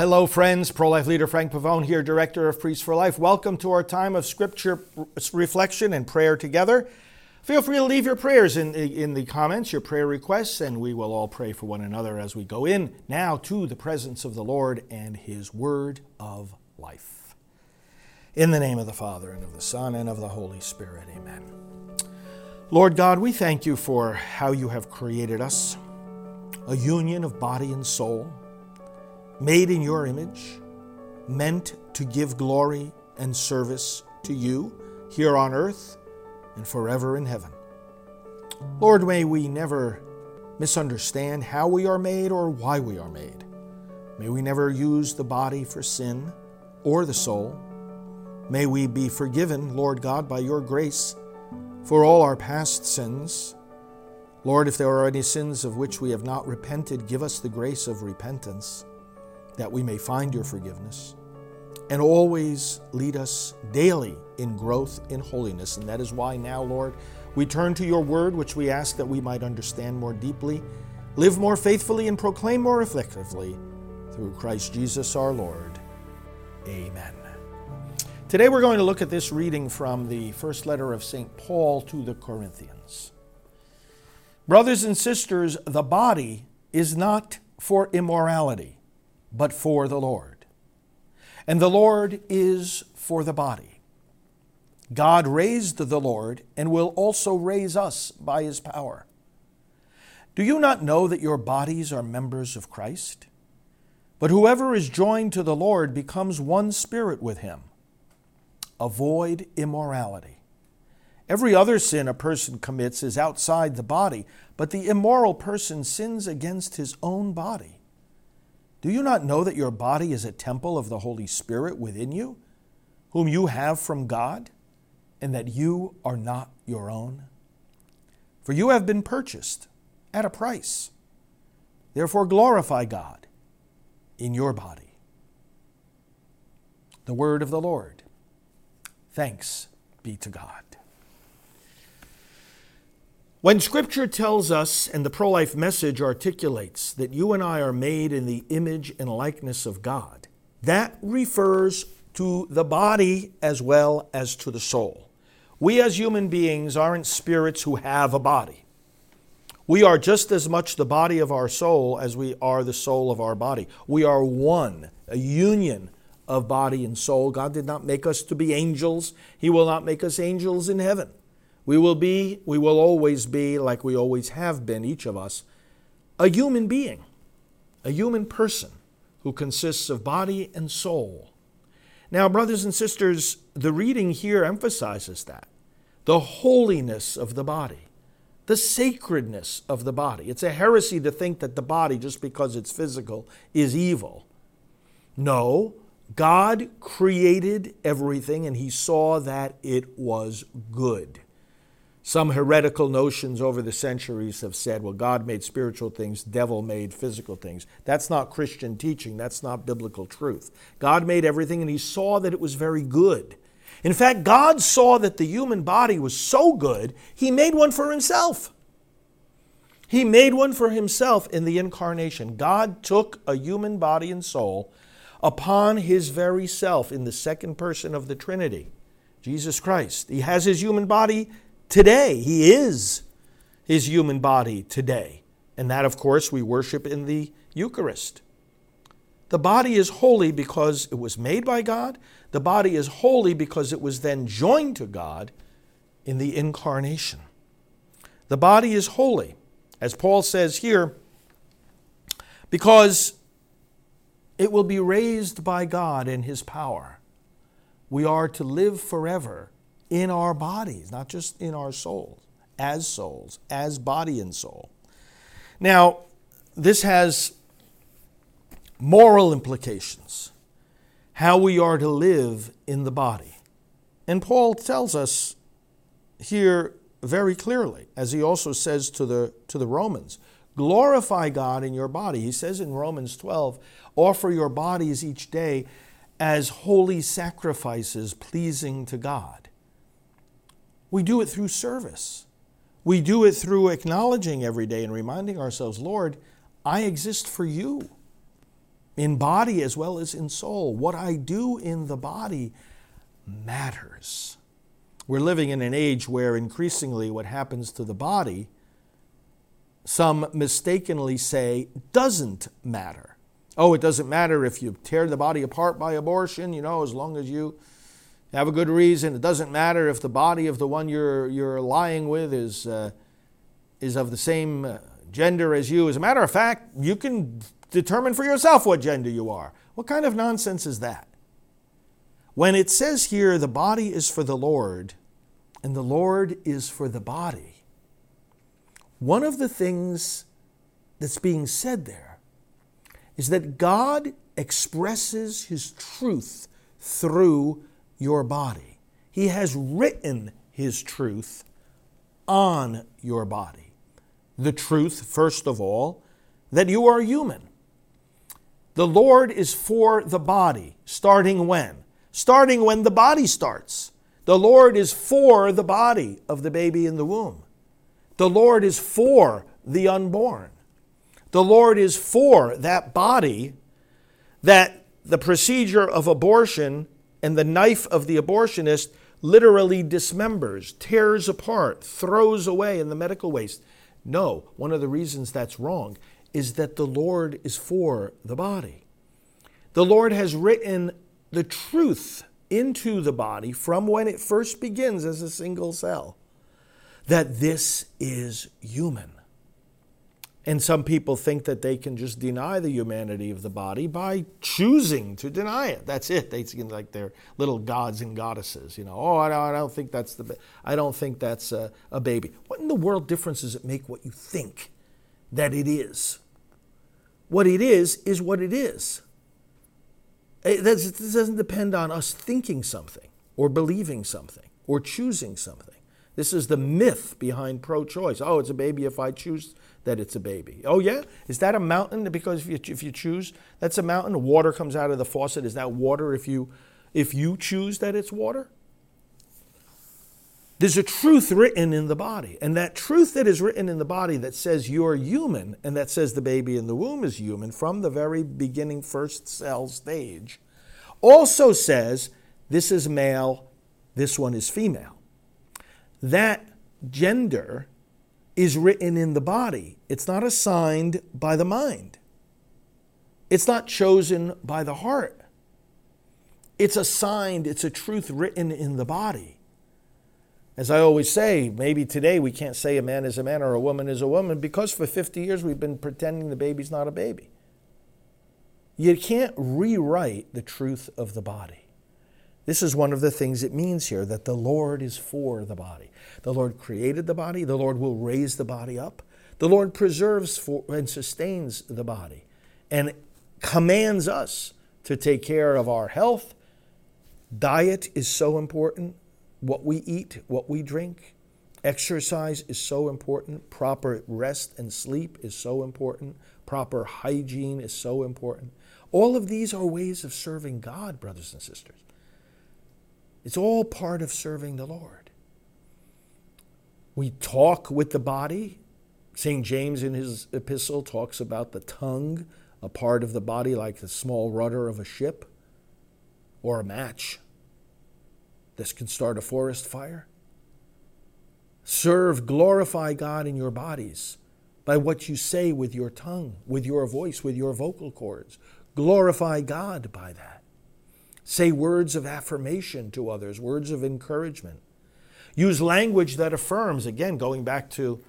Hello, friends. Pro life leader Frank Pavone here, director of Priests for Life. Welcome to our time of scripture reflection and prayer together. Feel free to leave your prayers in, in the comments, your prayer requests, and we will all pray for one another as we go in now to the presence of the Lord and His Word of life. In the name of the Father, and of the Son, and of the Holy Spirit, amen. Lord God, we thank you for how you have created us, a union of body and soul made in your image, meant to give glory and service to you here on earth and forever in heaven. Lord, may we never misunderstand how we are made or why we are made. May we never use the body for sin or the soul. May we be forgiven, Lord God, by your grace for all our past sins. Lord, if there are any sins of which we have not repented, give us the grace of repentance that we may find your forgiveness, and always lead us daily in growth in holiness. And that is why now, Lord, we turn to your word, which we ask that we might understand more deeply, live more faithfully, and proclaim more effectively through Christ Jesus our Lord. Amen. Today we're going to look at this reading from the first letter of St. Paul to the Corinthians. Brothers and sisters, the body is not for immorality but for the Lord. And the Lord is for the body. God raised the Lord and will also raise us by his power. Do you not know that your bodies are members of Christ? But whoever is joined to the Lord becomes one spirit with him. Avoid immorality. Every other sin a person commits is outside the body, but the immoral person sins against his own body. Do you not know that your body is a temple of the Holy Spirit within you, whom you have from God, and that you are not your own? For you have been purchased at a price. Therefore, glorify God in your body. The word of the Lord. Thanks be to God. When Scripture tells us, and the pro life message articulates, that you and I are made in the image and likeness of God, that refers to the body as well as to the soul. We as human beings aren't spirits who have a body. We are just as much the body of our soul as we are the soul of our body. We are one, a union of body and soul. God did not make us to be angels, He will not make us angels in heaven. We will be, we will always be, like we always have been, each of us, a human being, a human person who consists of body and soul. Now, brothers and sisters, the reading here emphasizes that the holiness of the body, the sacredness of the body. It's a heresy to think that the body, just because it's physical, is evil. No, God created everything and he saw that it was good. Some heretical notions over the centuries have said, well, God made spiritual things, devil made physical things. That's not Christian teaching. That's not biblical truth. God made everything and he saw that it was very good. In fact, God saw that the human body was so good, he made one for himself. He made one for himself in the incarnation. God took a human body and soul upon his very self in the second person of the Trinity, Jesus Christ. He has his human body today. He is his human body today. And that, of course, we worship in the Eucharist. The body is holy because it was made by God. The body is holy because it was then joined to God in the incarnation. The body is holy, as Paul says here, because it will be raised by God in his power. We are to live forever in our bodies, not just in our souls, as souls, as body and soul. Now, this has moral implications, how we are to live in the body. And Paul tells us here very clearly, as he also says to the, to the Romans, glorify God in your body. He says in Romans 12, offer your bodies each day as holy sacrifices pleasing to God. We do it through service. We do it through acknowledging every day and reminding ourselves, Lord, I exist for you in body as well as in soul. What I do in the body matters. We're living in an age where increasingly what happens to the body, some mistakenly say, doesn't matter. Oh, it doesn't matter if you tear the body apart by abortion, you know, as long as you have a good reason. It doesn't matter if the body of the one you're, you're lying with is, uh, is of the same uh, gender as you. As a matter of fact, you can determine for yourself what gender you are. What kind of nonsense is that? When it says here, the body is for the Lord and the Lord is for the body, one of the things that's being said there is that God expresses his truth through your body. He has written his truth on your body. The truth, first of all, that you are human. The Lord is for the body, starting when? Starting when the body starts. The Lord is for the body of the baby in the womb. The Lord is for the unborn. The Lord is for that body that the procedure of abortion and the knife of the abortionist literally dismembers, tears apart, throws away in the medical waste. No, one of the reasons that's wrong is that the Lord is for the body. The Lord has written the truth into the body from when it first begins as a single cell that this is human. And some people think that they can just deny the humanity of the body by choosing to deny it. That's it. They seem like they're little gods and goddesses. You know, oh, I don't, think that's the, I don't think that's a, a baby. What in the world difference does it make what you think that it is? What it is is what it is. Eh, it, this doesn't depend on us thinking something or believing something or choosing something. This is the myth behind pro choice. Oh, it's a baby if I choose that it's a baby. Oh, yeah? Is that a mountain? Because if you, if you choose, that's a mountain. Water comes out of the faucet. Is that water if you, if you choose that it's water? There's a truth written in the body. And that truth that is written in the body that says you're human and that says the baby in the womb is human from the very beginning, first cell stage, also says this is male, this one is female. That gender is written in the body. It's not assigned by the mind. It's not chosen by the heart. It's assigned, it's a truth written in the body. As I always say, maybe today we can't say a man is a man or a woman is a woman because for 50 years we've been pretending the baby's not a baby. You can't rewrite the truth of the body. This is one of the things it means here that the Lord is for the body. The Lord created the body, the Lord will raise the body up. The Lord preserves for, and sustains the body and commands us to take care of our health. Diet is so important. What we eat, what we drink. Exercise is so important. Proper rest and sleep is so important. Proper hygiene is so important. All of these are ways of serving God, brothers and sisters. It's all part of serving the Lord. We talk with the body. St. James in his epistle talks about the tongue, a part of the body like the small rudder of a ship or a match. This can start a forest fire. Serve, glorify God in your bodies by what you say with your tongue, with your voice, with your vocal cords. Glorify God by that. Say words of affirmation to others, words of encouragement. Use language that affirms, again, going back to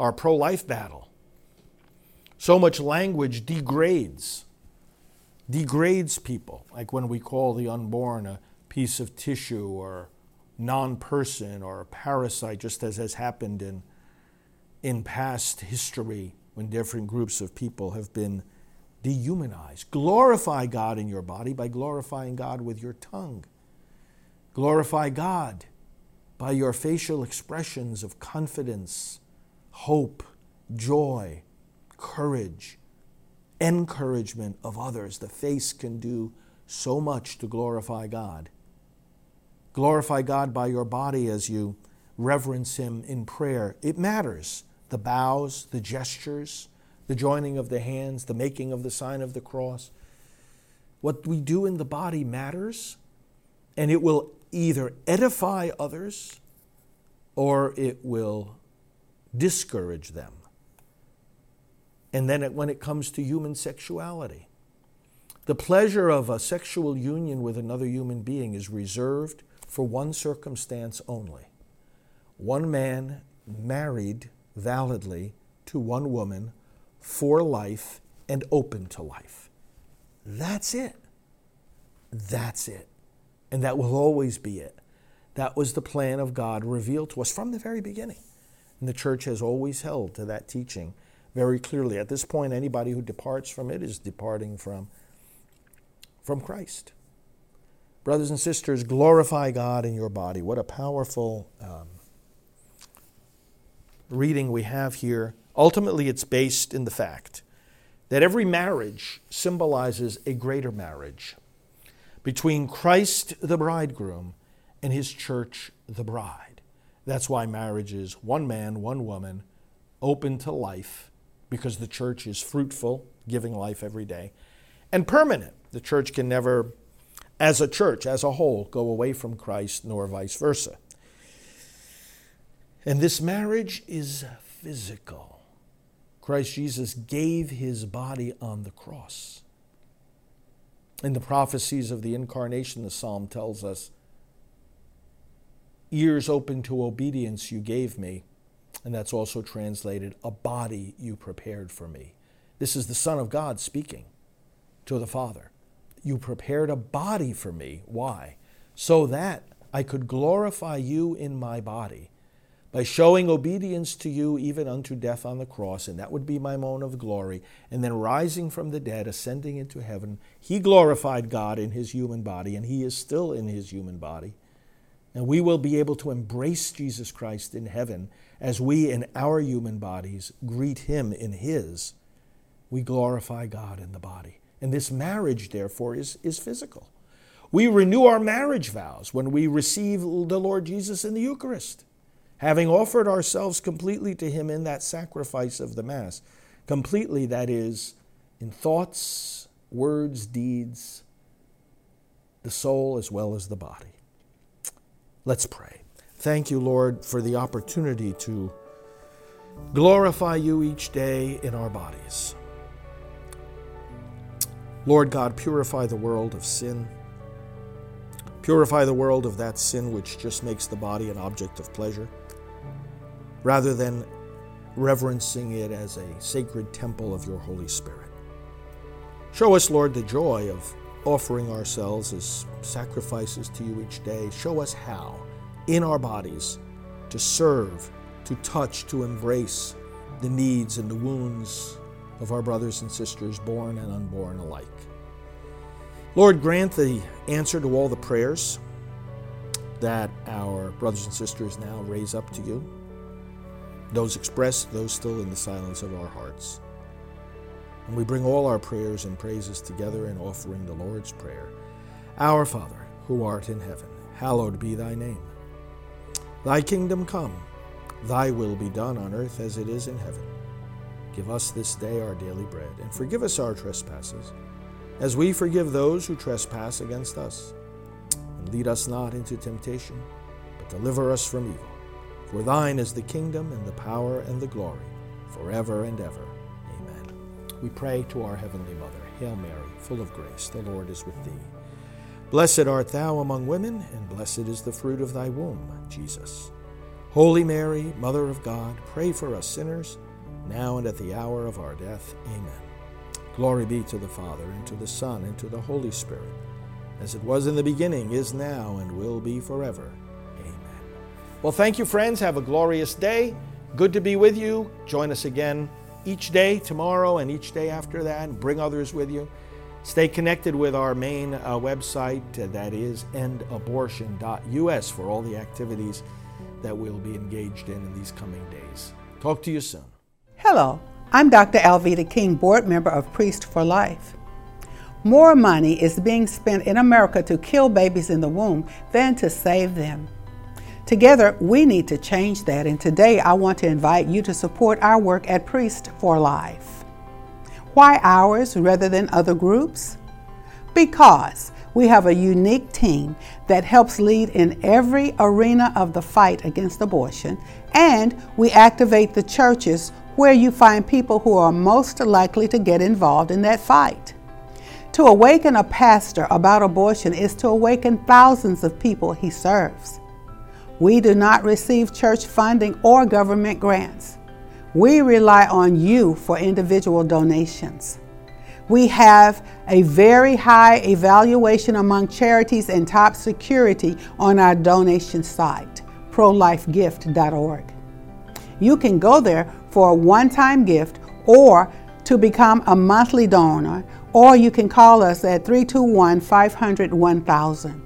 our pro life battle. So much language degrades, degrades people, like when we call the unborn a piece of tissue or non person or a parasite, just as has happened in, in past history when different groups of people have been dehumanize. Glorify God in your body by glorifying God with your tongue. Glorify God by your facial expressions of confidence, hope, joy, courage, encouragement of others. The face can do so much to glorify God. Glorify God by your body as you reverence Him in prayer. It matters. The bows, the gestures, the joining of the hands, the making of the sign of the cross. What we do in the body matters, and it will either edify others or it will discourage them. And then it, when it comes to human sexuality, the pleasure of a sexual union with another human being is reserved for one circumstance only. One man married validly to one woman for life and open to life. That's it. That's it. And that will always be it. That was the plan of God revealed to us from the very beginning. And the church has always held to that teaching very clearly. At this point, anybody who departs from it is departing from, from Christ. Brothers and sisters, glorify God in your body. What a powerful um, reading we have here. Ultimately, it's based in the fact that every marriage symbolizes a greater marriage between Christ, the bridegroom, and his church, the bride. That's why marriage is one man, one woman, open to life, because the church is fruitful, giving life every day, and permanent. The church can never, as a church, as a whole, go away from Christ, nor vice versa. And this marriage is physical. Christ Jesus gave his body on the cross. In the prophecies of the incarnation, the psalm tells us, Ears open to obedience you gave me, and that's also translated, a body you prepared for me. This is the Son of God speaking to the Father. You prepared a body for me. Why? So that I could glorify you in my body by showing obedience to you even unto death on the cross, and that would be my moan of glory, and then rising from the dead, ascending into heaven, he glorified God in his human body, and he is still in his human body. And we will be able to embrace Jesus Christ in heaven as we in our human bodies greet him in his. We glorify God in the body. And this marriage, therefore, is, is physical. We renew our marriage vows when we receive the Lord Jesus in the Eucharist having offered ourselves completely to Him in that sacrifice of the Mass. Completely, that is, in thoughts, words, deeds, the soul as well as the body. Let's pray. Thank you, Lord, for the opportunity to glorify you each day in our bodies. Lord God, purify the world of sin. Purify the world of that sin which just makes the body an object of pleasure rather than reverencing it as a sacred temple of your Holy Spirit. Show us, Lord, the joy of offering ourselves as sacrifices to you each day. Show us how, in our bodies, to serve, to touch, to embrace the needs and the wounds of our brothers and sisters, born and unborn alike. Lord, grant the answer to all the prayers that our brothers and sisters now raise up to you those expressed, those still in the silence of our hearts. And we bring all our prayers and praises together in offering the Lord's Prayer. Our Father, who art in heaven, hallowed be thy name. Thy kingdom come, thy will be done on earth as it is in heaven. Give us this day our daily bread, and forgive us our trespasses, as we forgive those who trespass against us. And lead us not into temptation, but deliver us from evil. For thine is the kingdom and the power and the glory, forever and ever. Amen. We pray to our Heavenly Mother, Hail Mary, full of grace, the Lord is with thee. Blessed art thou among women, and blessed is the fruit of thy womb, Jesus. Holy Mary, Mother of God, pray for us sinners, now and at the hour of our death. Amen. Glory be to the Father, and to the Son, and to the Holy Spirit, as it was in the beginning, is now, and will be forever. Well, thank you, friends. Have a glorious day. Good to be with you. Join us again each day tomorrow and each day after that, and bring others with you. Stay connected with our main uh, website, uh, that is endabortion.us, for all the activities that we'll be engaged in in these coming days. Talk to you soon. Hello, I'm Dr. Alveda King, board member of Priests for Life. More money is being spent in America to kill babies in the womb than to save them. Together, we need to change that, and today I want to invite you to support our work at Priests for Life. Why ours rather than other groups? Because we have a unique team that helps lead in every arena of the fight against abortion, and we activate the churches where you find people who are most likely to get involved in that fight. To awaken a pastor about abortion is to awaken thousands of people he serves. We do not receive church funding or government grants. We rely on you for individual donations. We have a very high evaluation among charities and top security on our donation site, prolifegift.org. You can go there for a one time gift or to become a monthly donor or you can call us at 321 500 1000.